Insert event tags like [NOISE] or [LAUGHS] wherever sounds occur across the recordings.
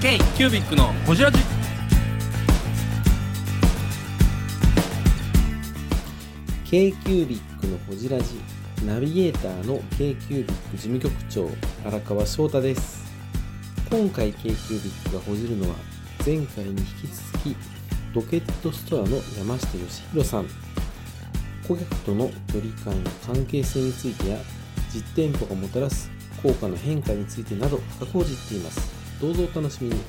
K キュービックのホジラジ。K q u b i c のほじラジ。ナビゲーターの k q u b i c 事務局長荒川翔太です。今回 k q u b i c がほじるのは前回に引き続きロケットストアの山下義弘さん。顧客との距離感や関係性についてや実店舗がもたらす効果の変化についてなど深く報じっています。どうぞお楽しみに。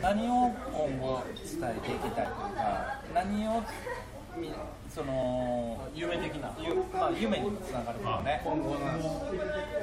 何を今後伝えていきたいというか何をみその夢的な、ゆまあ、夢にもつながるよね。今後の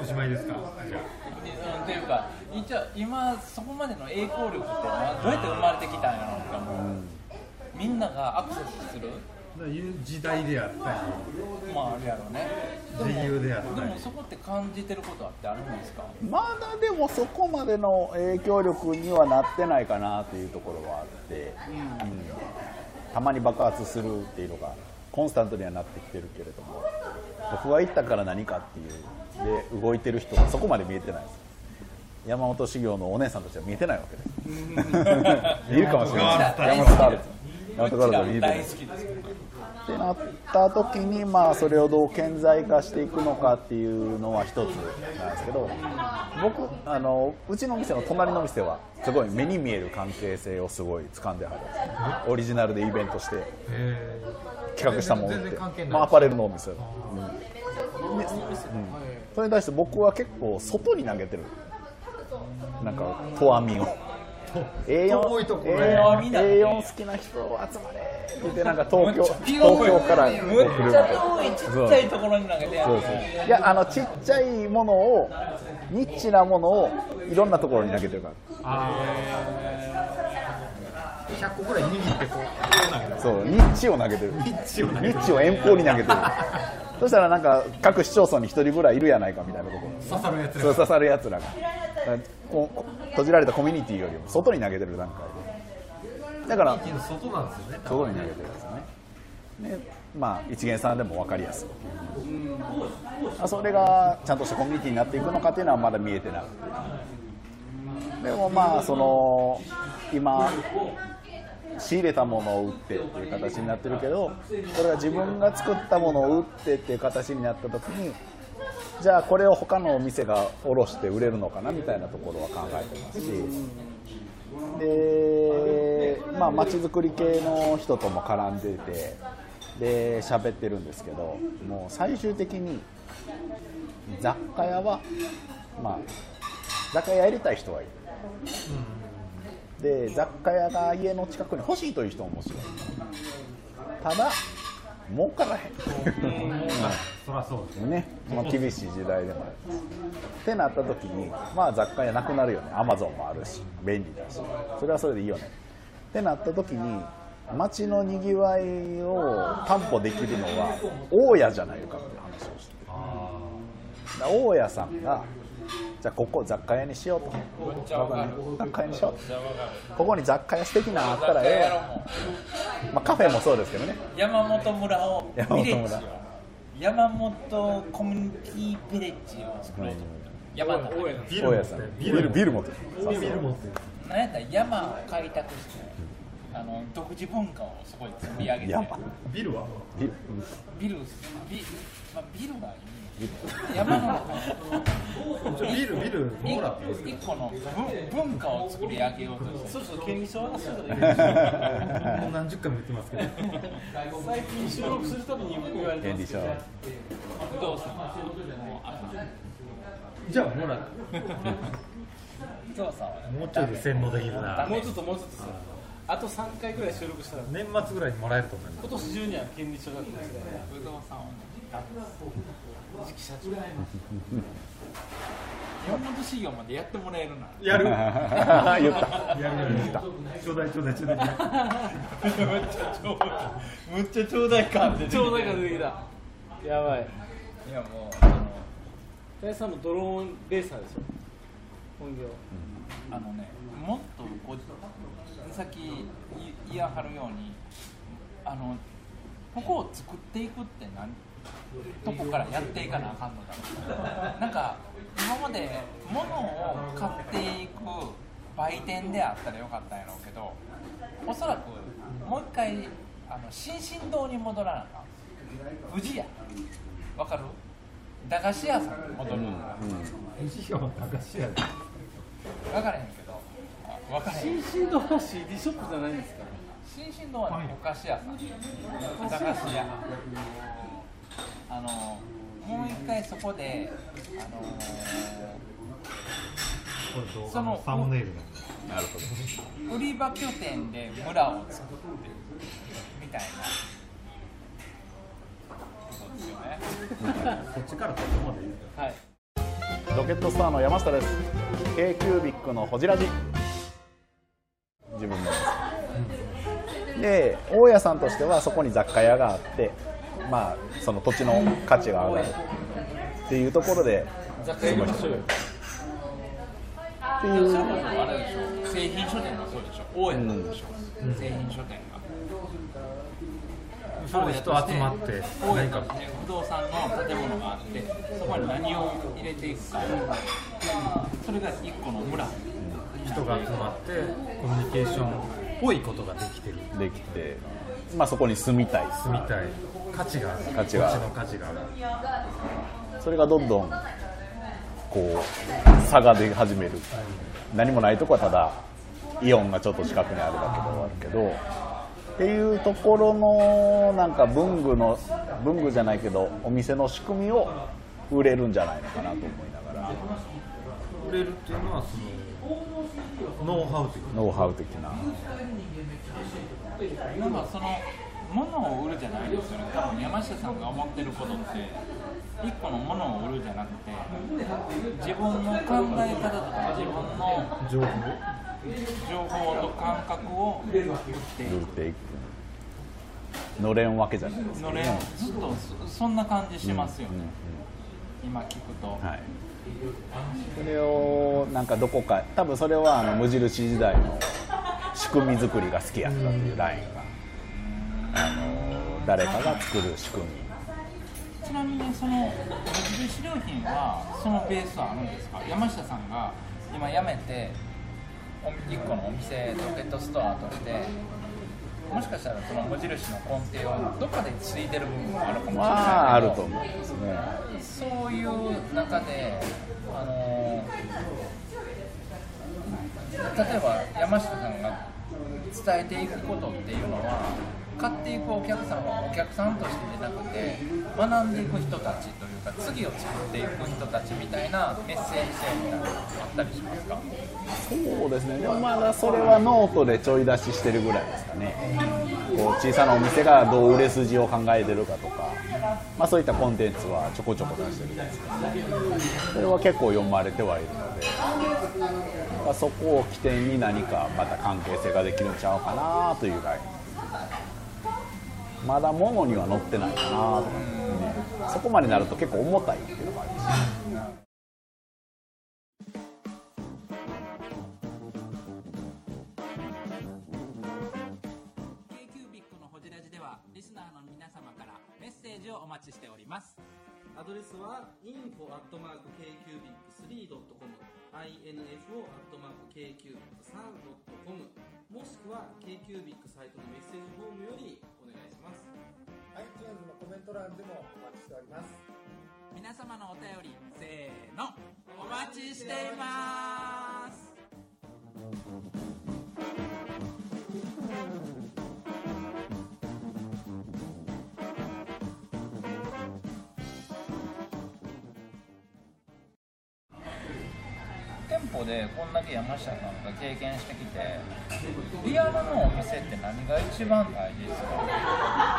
おしまいですか？じゃうんっていうか一応今そこまでの栄光力っていうのはどうやって生まれてきたんやろうって思う、みんながアクセスするあいう時代であったまああるやろうね。り自由であったり。でもそこって感じてることはってあるんですか？まだでもそこまでの影響力にはなってないかなというところはあって、うん。たまに爆発するっていうのがコンスタントにはなってきてるけれども僕が行ったから何かっていうで動いてる人がそこまで見えてないです。山本修行のお姉さんとしては見えてないわけで。す [LAUGHS] いるかもしれない。山本ガールズ山本ガールズは見えてない。大好きですってなった時に、まあ、それをどう顕在化していくのかっていうのは一つなんですけど僕あのうちの店の隣の店はすごい目に見える関係性をすごい掴んではるんですねオリジナルでイベントしてえ企画したもんって。まあ、アパレルのお店、うん。でうん。それに対して僕は結構外に投げてる。なんか投網を A4, 遠いところ A4, A4 好きな人集まれ。って言ってなんか東京東京からむっちゃ遠いちっちゃいところに投げていやあのちっちゃいものをニッチなものをいろんなところに投げてるから。100個ぐらい握ってこう。そうニッチを投げてる。ニッチを投げてる。チを遠方に投げてる。そしたらなんか各市町村に一人ぐらいいるやないかみたいなとこ。ろ刺さるやつそう刺さるやつらが閉じられたコミュニティよりも外に投げてる段階で。だから外なんですよね外に投げてるやつね。でまあ一元さんでも分かりやすい。それがちゃんとしたコミュニティになっていくのかっていうのはまだ見えてない。でもまあその今仕入れたものを売ってっていう形になってるけどこれが自分が作ったものを売ってっていう形になった時にじゃあこれを他のお店が卸して売れるのかなみたいなところは考えてますし。でまあ街づくり系の人とも絡んでてで喋ってるんですけどもう最終的に雑貨屋はまあ雑貨屋やりたい人はいる。で雑貨屋が家の近くに欲しいという人ももちろんただ儲からへんそりゃそうですね、まあ、厳しい時代でもありますってなった時にまあ雑貨屋なくなるよねアマゾンもあるし便利だしそれはそれでいいよねってなった時に街のにぎわいを担保できるのは大家じゃないかっていう話をしてて大家さんがじゃあここ雑貨屋にしようと。雑貨屋にしよう。ここに雑貨屋素敵なのあったらええわ、まあ、カフェもそうですけどね。山本村を山本村。山本コミュニティビレッジを作ろうと思って山田ビ大家さん。ビルビル持ってる。ビル持ってる。なんやったら山を開拓してあの独自文化をそこに積み上げて。山。ビルは？ビル。ビルビ,、まあ、ビルがいい山のちょビルビルもらって一個の文化を作り上げようとしてそうそう権利書はそうだもう何十回も言ってますけど最近収録するたびに言われて権利書不動産もうあじゃあもら不動産はねもうちょいで洗脳できるな。もうちょっともうちょっとさあと3回ぐらい収録したら年末ぐらいにもらえると思います。今年中には権利書が来る。不動産はね次期社長山本修行までやってもらえる。なやる。言ったやる。やる。ちょうだいちょうだいちょうだいむっちゃちょうだい感でちょうだいが出てきたやばいいやもうあの大さんもドローンレーサーでしょ本業あのねもっとこうさっき言言いはるようにあのここを作っていくって何とこからやっていかなあかんのだろう。なんか今まで物を買っていく売店であったらよかったんやろうけどおそらくもう一回あの新進堂に戻らなあかん。富士屋。わかる？駄菓子屋さんに戻る、分からへん新進堂は CD ショップじゃないんですか？新進堂はねお菓子屋さん。駄菓子屋あのもう一回そこであのそののサムネイルなるほど売り場拠点で村を作ってみたいな。そうですよねこっちからここまではい。ロケットスターの山下です。K キュービックのホジラジで大家さんとしてはそこに雑貨屋があってまあその土地の価値が上がるっていうところで雑貨やりましょう。よっていうそれこそあれでしょ製品書店がそうでしょ大家なんでしょ、製品書店がそれで人集まって大家何かとして不動産の建物があってそこに何を入れていくかそれが一個の村人が集まってコミュニケーションっぽいことができてる。できて、まあ、そこに住みたい。住みたい。価値がある。価値がある。の価値がある。それがどんどんこう差が出始める。何もないとこはただイオンがちょっと近くにあるだけで終わるけどっていうところのなんか文具の文具じゃないけどお店の仕組みを売れるんじゃないのかなと思いながら。売れるっていうのはそのノウハウ的な。ノウハウ的な。なんかその物を売るじゃないですよね。多分山下さんが思ってることって一個のものを売るじゃなくて自分の考え方とか自分の情報。情報と感覚を売っていく。売っていく。のれんわけじゃないですか。のれんずっとそそんな感じしますよね、今聞くと、はい、それをなんかどこか多分それはあの無印時代の仕組み作りが好きやったっていうラインが、あの誰かが作る仕組みちなみにその無印良品はそのベースはあるんですか？山下さんが今辞めて1個のお店ロケットストアとしてもしかしたらその無印の根底をどっかでついてる部分もあるかもしれない。まああると思うんですね。そういう中で、あの例えば山下さんが伝えていくことっていうのは買っていくお客さんはお客さんとしてじゃなくて学んでいく人たちというか次を作っていく人たちみたいなメッセージ性みたいなのがあったりしますか？そうですね。でもまだそれはノートでちょい出ししてるぐらいですかね。こう小さなお店がどう売れ筋を考えてるかとか、まあ、そういったコンテンツはちょこちょこ出してるんですけどそれは結構読まれてはいるので、そこを起点に何かまた関係性ができるんちゃうかなというラインまだ物には載ってないかなとか、ね、そこまでなると結構重たい。っていうのもあるし k q b i c のホジラジではリスナーの皆様からメッセージをお待ちしております。アドレスは info.kcubic3.com info.kcubic3.com もしくは KQBIC サイトのメッセージ欄でもお待ちしております。皆様のお便りせーの。お待ちしています。店舗でこんだけ山下さんが経験してきてリアルのお店って何が一番大事ですか？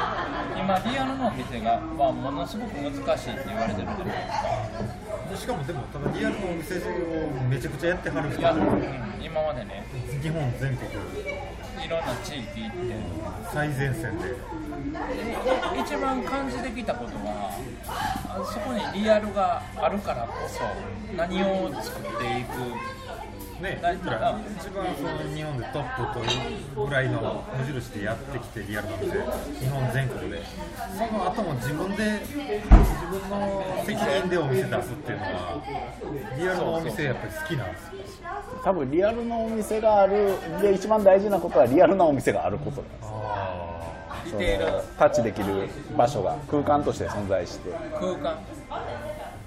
今リアルのお店が、まあ、ものすごく難しいって言われてるじゃないですかしかもでもただリアルのお店をめちゃくちゃやってはる人。いや、うん今までね。日本全国。いろんな地域行って。最前線で。一番感じてきたことはあそこにリアルがあるからこそ何を作っていくね一番その日本でトップというぐらいの無印でやってきてリアルな店日本全国で。その後も自分で自分の責任でお店出すっていうのはリアルのお店やっぱり好きなんですよ多分リアルのお店があるで一番大事なことはリアルなお店があることなんです。あそのタッチできる場所が空間として存在して。空間。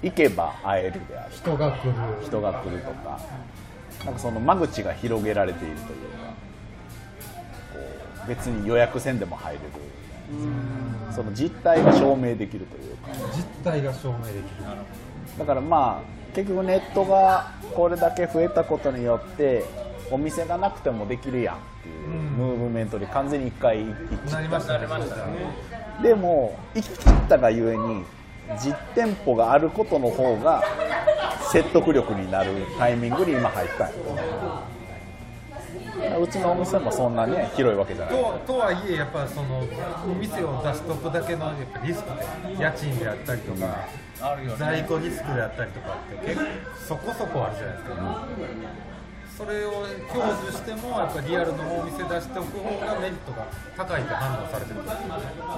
行けば会えるである人が来る。人が来るとかなんかその間口が広げられているというかこう別に予約せんでも入れる。その実態が証明できるというか。実態が証明できる。だからまあ結局ネットがこれだけ増えたことによってお店がなくてもできるやんっていうムーブメントに完全に一回行っちゃっなりましたねた。でも行き切ったがゆえに実店舗があることの方が説得力になるタイミングに今入ったんやうちのお店もそんなね広いわけじゃないととはいえやっぱそのお店を出しとくだけのやっぱリスクで家賃であったりとか、あるよね。在庫リスクであったりとかって結構そこそこあるじゃないですか、それを享受してもやっぱリアルのお店出しておく方がメリットが高いって判断されてるんですよね。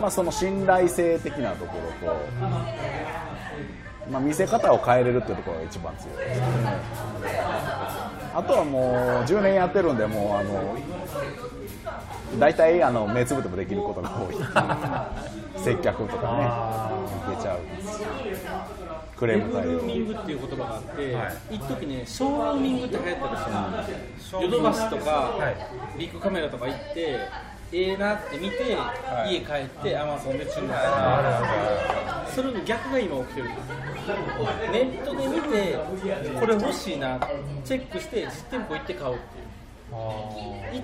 まあ、その信頼性的なところと、まあ、見せ方を変えれるっていうところが一番強いです。ねあとはもう10年やってるんでもうあの大体あの目つぶってもできることが多い。[LAUGHS] 接客とかねいけちゃうんですクレーム対応。ルーミングっていう言葉があって、はい。一時ね、ショールーミングって流行ったんですよ、ヨドバシとか、はい。ビッグカメラとか行って、ええなって見て、家帰って、アマゾンで注文する、それの逆が今起きてるんですネットで見て、これ欲しいな、チェックして、実店舗行って買うっていう。一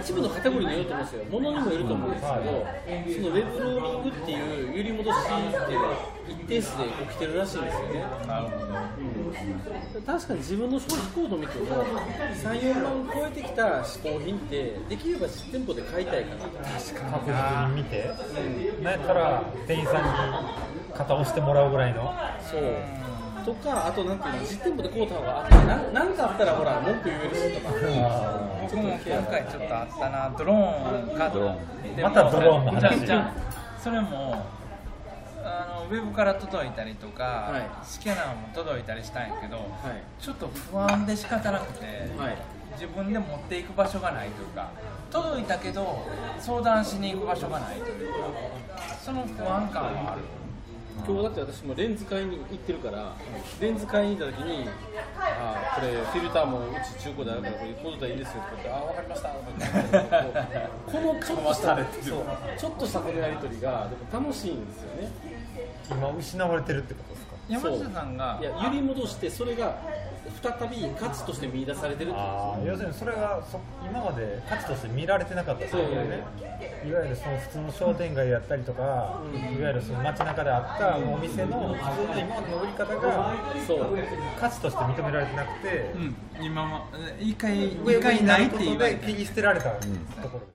一部のカテゴリーによると思うんですよ、物にもよると思うんですけど、そのウェブローミングっていう揺り戻しっていうのは一定数で起きてるらしいんですよね。なるほど。うん確かに自分の消費行動を見ても、3、4万超えてきた嗜好品って、できれば実店舗で買いたいかなと。確実に。見て、なんやったら店員さんに肩押してもらうぐらいの。そうとか、あとなんていうの、実店舗で買うた方があって、ななんかあったらほら、文句言えるしとか。僕も今回ちょっとあったな。ドローンかドローでもまたドローンの話。じゃあじゃあそれもあのウェブから届いたりとか、はい。スキャナーも届いたりしたんやけど、はい。ちょっと不安で仕方なくて、はい。自分で持っていく場所がないというか届いたけど相談しに行く場所がないというかその不安感はある今日だって私もレンズ買いに行ってるから、レンズ買いに行った時に、あーこれフィルターもうち中古であるからこれこういうこといいですよって言って、あーわかりました。とか言ってこのちょっとしたちょっとしたこのやり取りがでも楽しいんですよね。今失われてるってことですか？山下さんがいや揺り戻してそれが再び価値として見出されてるってあー要するにそれがそ今まで価値として見られてなかったですよねいわゆるその普通の商店街やったりとか、いわゆるその街中であったお店の普通の今までの売り方がそう。価値として認められてなくて、うん。今も一回一回にないって言われでて切り捨てられたところ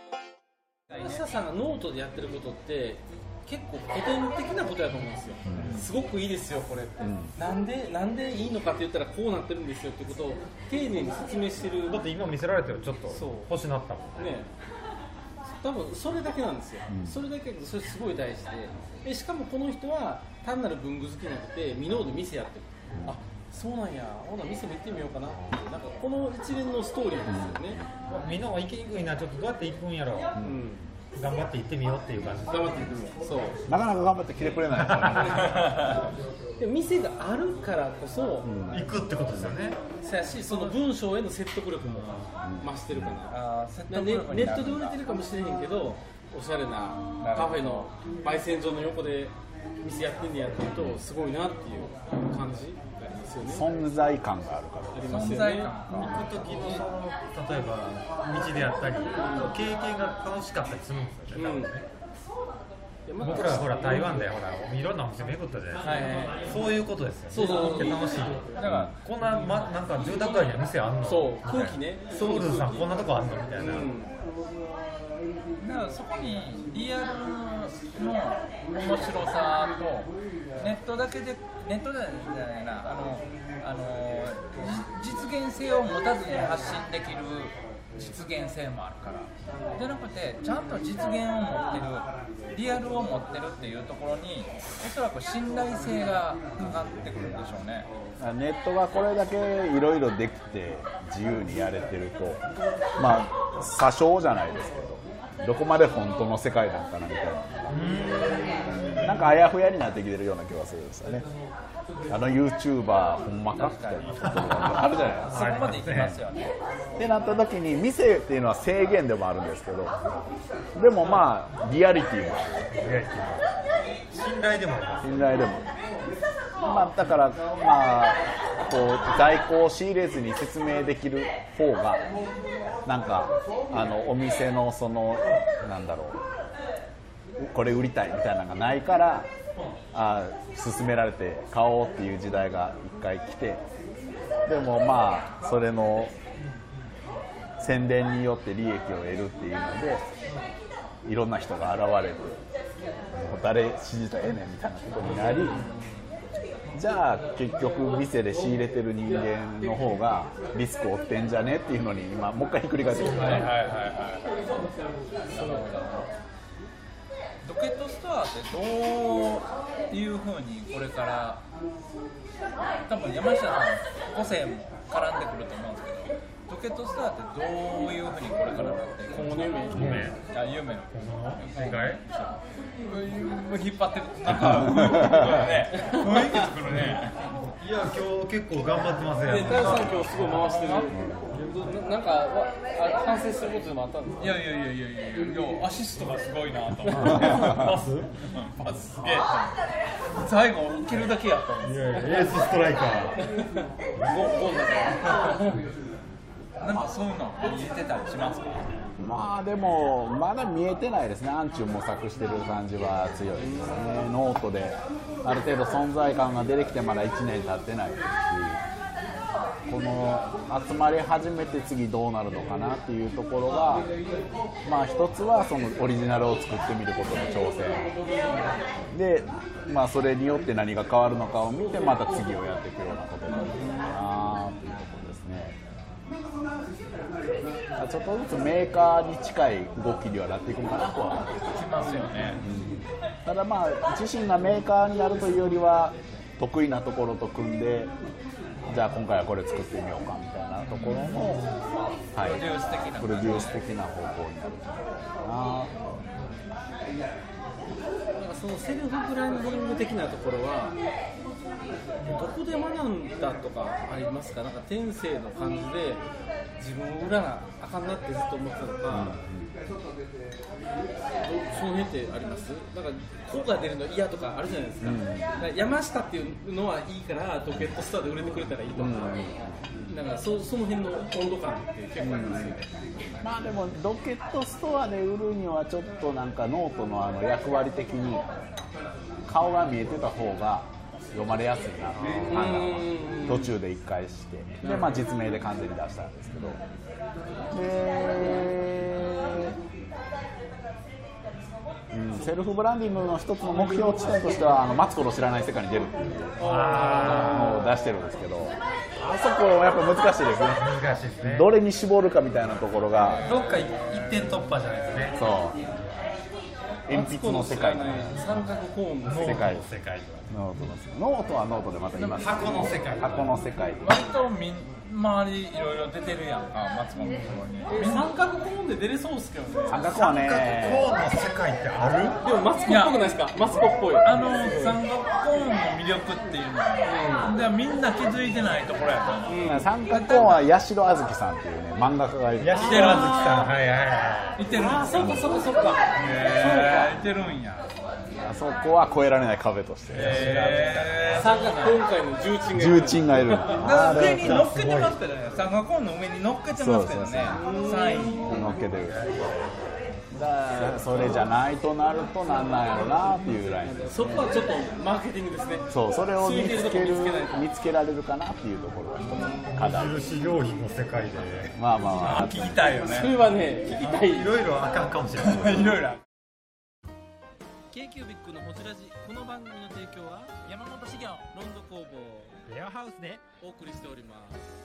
石田さんがノートでやってることって結構古典的なことやと思うんですよ、すごくいいですよこれって、なんでなんでいいのかって言ったらこうなってるんですよってことを丁寧に説明してるだって今見せられてるちょっと欲しなったもんね多分それだけなんですよ、それだけそれすごい大事ででしかもこの人は単なる文具好きじゃなくて箕面で店やってる、あそうなんやほな店も行ってみようかなってなんかこの一連のストーリーですよね、みんなは行きにくいなちょっとどうやって行くんやろう、うん、頑張って行ってみようっていう感じ。頑張っていくのそう。なかなか頑張って来てくれない。か [LAUGHS] らでも店があるからこそ、行くってことですよね。そやしその文章への説得力も増してるかな、あー説得力になるネットで売れてるかもしれへんけどおしゃれなカフェの焙煎所の横で店やってんねやってるとすごいなっていう感じがありますよね。存在感があるから。あります存よね。在感行く時の例えば道であったり経験が楽しかったりするんですよね多分ね、僕らはほら台湾でほらいろんなお店巡ったじゃないですか、はいはい。そういうことですよ、ね、そうそう楽しいだからこんな、ま、なんか住宅街には店あんの？そう空気ね。ソウルズさんこんなとこあんの？みたいな、うんだからそこにリアルの面白さとネットだけでネットじゃないなあのあの実現性を持たずに発信できる実現性もあるから。じゃなくてちゃんと実現を持ってるリアルを持ってるっていうところにおそらく信頼性がかかってくるんでしょうね。ネットがこれだけいろいろできて自由にやれてると。まあ詐称じゃないですけど。どこまで本当の世界なんかなみたいな。なんかあやふやになってきてるような気がするんですよね。あの YouTuber ほんまかみたいなところがあるじゃないですか。そこまでいきますよね。ってなった時に店っていうのは制限でもあるんですけど。でもまあリアリティもある。信頼でも信頼でも。まあだからまあこう在庫を仕入れずに説明できる方がなんかあのお店のそのなんだろうこれ売りたいみたいなのがないからあ勧められて買おうっていう時代が一回来てでもまあそれの宣伝によって利益を得るっていうのでいろんな人が現れてもう誰信じたらええねんみたいなことになりじゃあ結局店で仕入れてる人間の方がリスクを負ってんじゃねっていうのに今もう一回ひっくり返ってきてはいはいはい。はいドケットストアってどういうふうにこれから多分山下さん個性も絡んでくると思うんですけどドケットストアってどういうふうにこれからなっていく今後の夢夢あ夢。の正解引っ張ってるなんかね雰囲気作るねいや今日結構頑張ってますよで太陽さん今日すごい回してるななんか反省することでもあったんですかいやいやいやいやいやいやアシストがすごいなと思ってパスパスすげえ最後受けるだけやったんですいやいやエースストライカーゴゴンだからなんかそういうの見えてたりしますか？まあでもまだ見えてないですね。暗中模索してる感じは強いですねノートである程度存在感が出てきてまだ1年経ってないですしこの集まり始めて次どうなるのかなっていうところがまあ一つはそのオリジナルを作ってみることの挑戦。でまあそれによって何が変わるのかを見てまた次をやっていくようなこと。になるのかなちょっとずつメーカーに近い動きにはなっていくのかなとは思ってきますよね。ただまあ自身がメーカーになるというよりは得意なところと組んでじゃあ今回はこれ作ってみようかみたいなところの、はい、プロデュース的な。プロデュース的な方向になるかな。なんかそのセルフブランディング的なところはどこで学んだとかありますか？なんか天性の感じで自分を売らなあかんなってずっと思ってたのか、その辺ってあります？なんか効果が出るの嫌とかあるじゃないですか,、山下っていうのはいいからロケットストアで売れてくれたらいいとか、なんかそその辺の温度感って結構ありますよね、まあでもロケットストアで売るにはちょっとなんかノートのあの役割的に顔が見えてた方が読まれやすいなっていう判断は途中で一回してで、まあ、実名で完全に出したんですけど。で、うん、セルフブランディングの一つの目標地点としてはあのマツコの知らない世界に出るっていうのを出してるんですけど。あそこやっぱ難しいですね。難しいですね。どれに絞るかみたいなところが。どっか一点突破じゃないですね。そう鉛筆の世界の三角コーンの世界。ノートの世界。ノートはノートでまた言います。箱の世界箱の世界割とみん周りいろいろ出てるやんかマツコのところに。え三角コーンで出れそうですけどね。三角はね。コーンの世界ってある？でもマツコっぽくないですか？マツコっぽい。あの三角コーンの魅力っていうのは、でみんな気づいてないところやと思う、三角コーンはやしろあずきさんっていうね漫画家がいる。やしろあずきさんはいはいはい。いてるんあですよ。そうかそうかそうか。へーいてるんやあそこは越えられない壁として。へさんが今回の重鎮が重鎮がいる。だ上に乗っけてますけどね。サンガコーンの上に乗っけてますけどね。3位に乗っけてる。それじゃないとなるとなんなんやろなっていうぐらいそこはちょっとマーケティングですね。そうそれを見つける見つけられるかなっていうところが一つ課題印良品の世界で。まあまあまあ。聞きたいよね。それはね聞きたい。いろいろあかんかもしれない。[LAUGHS] いろいろ k q b i c のホジラジ。この番組の提供は山本資源ロンド工房レアハウスで。お送りしております